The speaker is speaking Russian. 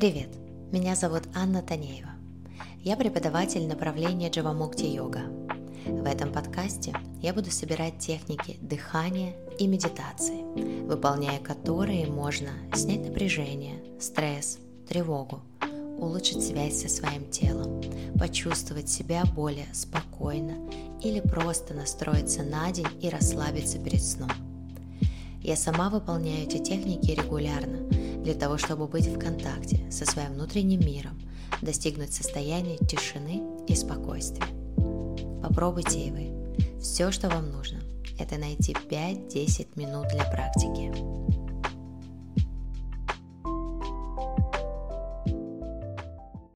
Привет, меня зовут Анна Танеева. Я преподаватель направления Джавамукти йога. В этом подкасте я буду собирать техники дыхания и медитации, выполняя которые можно снять напряжение, стресс, тревогу, улучшить связь со своим телом, почувствовать себя более спокойно или просто настроиться на день и расслабиться перед сном. Я сама выполняю эти техники регулярно – для того, чтобы быть в контакте со своим внутренним миром, достигнуть состояния тишины и спокойствия. Попробуйте и вы. Все, что вам нужно, это найти 5-10 минут для практики.